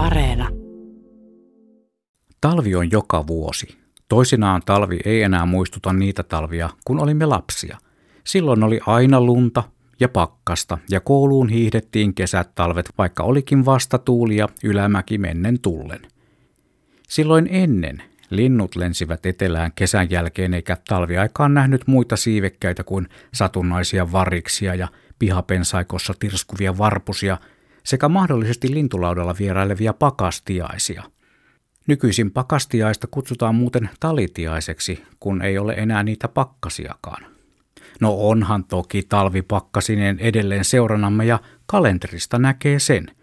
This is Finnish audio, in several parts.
Areena. Talvi on joka vuosi. Toisinaan talvi ei enää muistuta niitä talvia, kun olimme lapsia. Silloin oli aina lunta ja pakkasta, ja kouluun hiihdettiin kesät talvet, vaikka olikin vasta tuulia ylämäki mennen tullen. Silloin ennen linnut lensivät etelään kesän jälkeen, eikä talviaikaan nähnyt muita siivekkäitä kuin satunnaisia variksia ja pihapensaikossa tirskuvia varpusia sekä mahdollisesti lintulaudalla vierailevia pakastiaisia. Nykyisin pakastiaista kutsutaan muuten talitiaiseksi, kun ei ole enää niitä pakkasiakaan. No onhan toki talvipakkasinen edelleen seurannamme ja kalenterista näkee sen –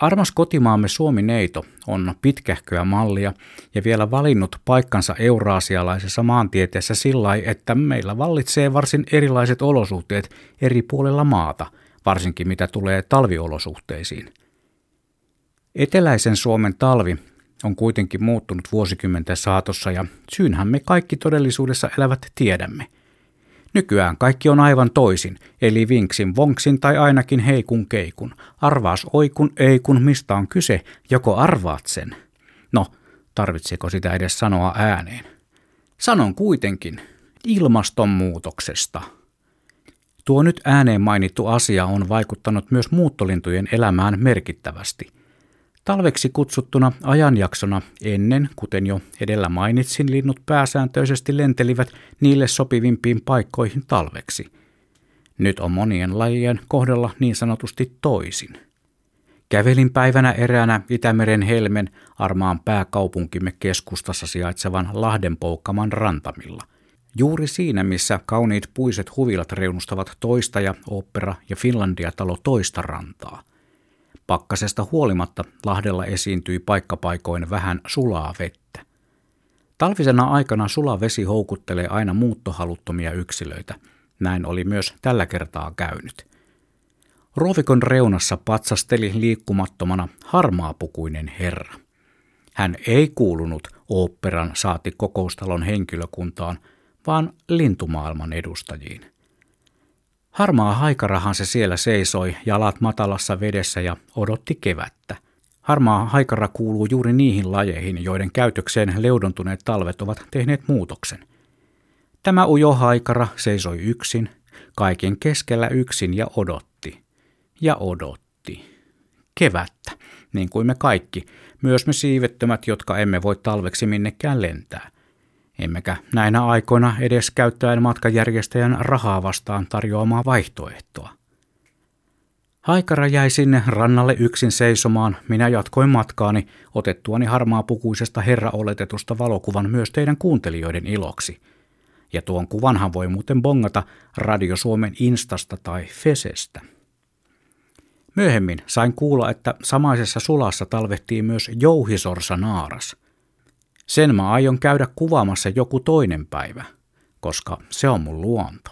Armas kotimaamme Suomi-neito on pitkähköä mallia ja vielä valinnut paikkansa euraasialaisessa maantieteessä sillä että meillä vallitsee varsin erilaiset olosuhteet eri puolilla maata, varsinkin mitä tulee talviolosuhteisiin. Eteläisen Suomen talvi on kuitenkin muuttunut vuosikymmenten saatossa ja syynhän me kaikki todellisuudessa elävät tiedämme – Nykyään kaikki on aivan toisin, eli vinksin vonksin tai ainakin heikun keikun. Arvaas oikun eikun, mistä on kyse, joko arvaat sen. No, tarvitseeko sitä edes sanoa ääneen? Sanon kuitenkin, ilmastonmuutoksesta. Tuo nyt ääneen mainittu asia on vaikuttanut myös muuttolintujen elämään merkittävästi – Talveksi kutsuttuna ajanjaksona ennen, kuten jo edellä mainitsin, linnut pääsääntöisesti lentelivät niille sopivimpiin paikkoihin talveksi. Nyt on monien lajien kohdalla niin sanotusti toisin. Kävelin päivänä eräänä Itämeren helmen armaan pääkaupunkimme keskustassa sijaitsevan Lahdenpoukkaman rantamilla. Juuri siinä, missä kauniit puiset huvilat reunustavat toista ja opera ja Finlandia-talo toista rantaa – Pakkasesta huolimatta Lahdella esiintyi paikkapaikoin vähän sulaa vettä. Talvisena aikana sula vesi houkuttelee aina muuttohaluttomia yksilöitä. Näin oli myös tällä kertaa käynyt. Ruovikon reunassa patsasteli liikkumattomana harmaapukuinen herra. Hän ei kuulunut oopperan saati kokoustalon henkilökuntaan, vaan lintumaailman edustajiin. Harmaa haikarahan se siellä seisoi, jalat matalassa vedessä ja odotti kevättä. Harmaa haikara kuuluu juuri niihin lajeihin, joiden käytökseen leudontuneet talvet ovat tehneet muutoksen. Tämä ujo haikara seisoi yksin, kaiken keskellä yksin ja odotti. Ja odotti. Kevättä, niin kuin me kaikki, myös me siivettömät, jotka emme voi talveksi minnekään lentää – emmekä näinä aikoina edes käyttäen matkajärjestäjän rahaa vastaan tarjoamaa vaihtoehtoa. Haikara jäi sinne rannalle yksin seisomaan, minä jatkoin matkaani otettuani harmaa pukuisesta herraoletetusta valokuvan myös teidän kuuntelijoiden iloksi. Ja tuon kuvanhan voi muuten bongata Radio Suomen Instasta tai Fesestä. Myöhemmin sain kuulla, että samaisessa sulassa talvehtii myös jouhisorsa naaras – sen mä aion käydä kuvaamassa joku toinen päivä, koska se on mun luonto.